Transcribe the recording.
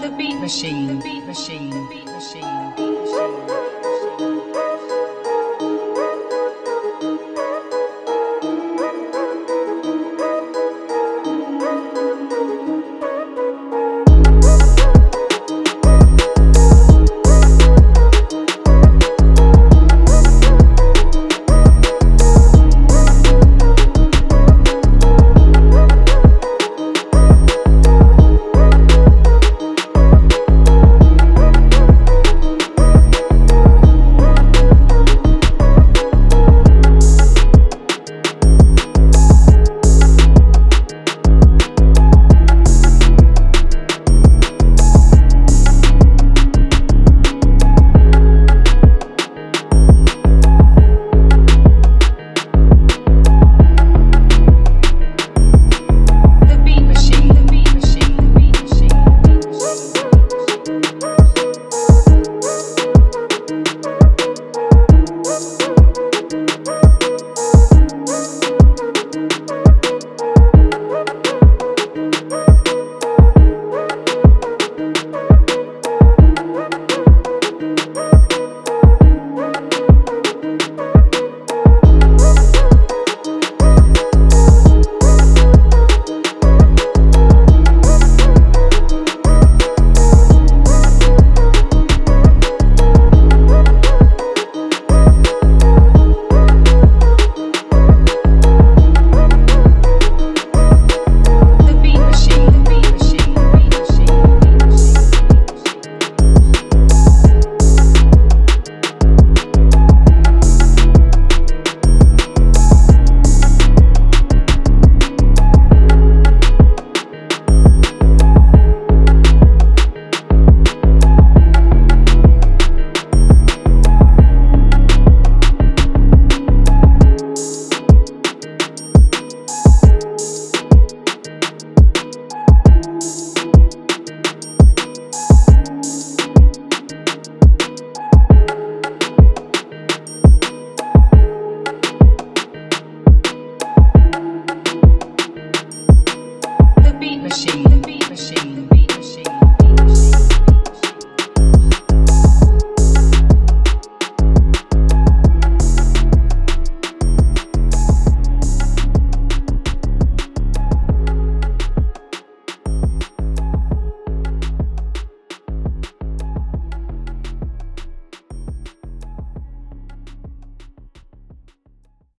the beat machine, the beat machine, the beat machine, the beat machine. machine.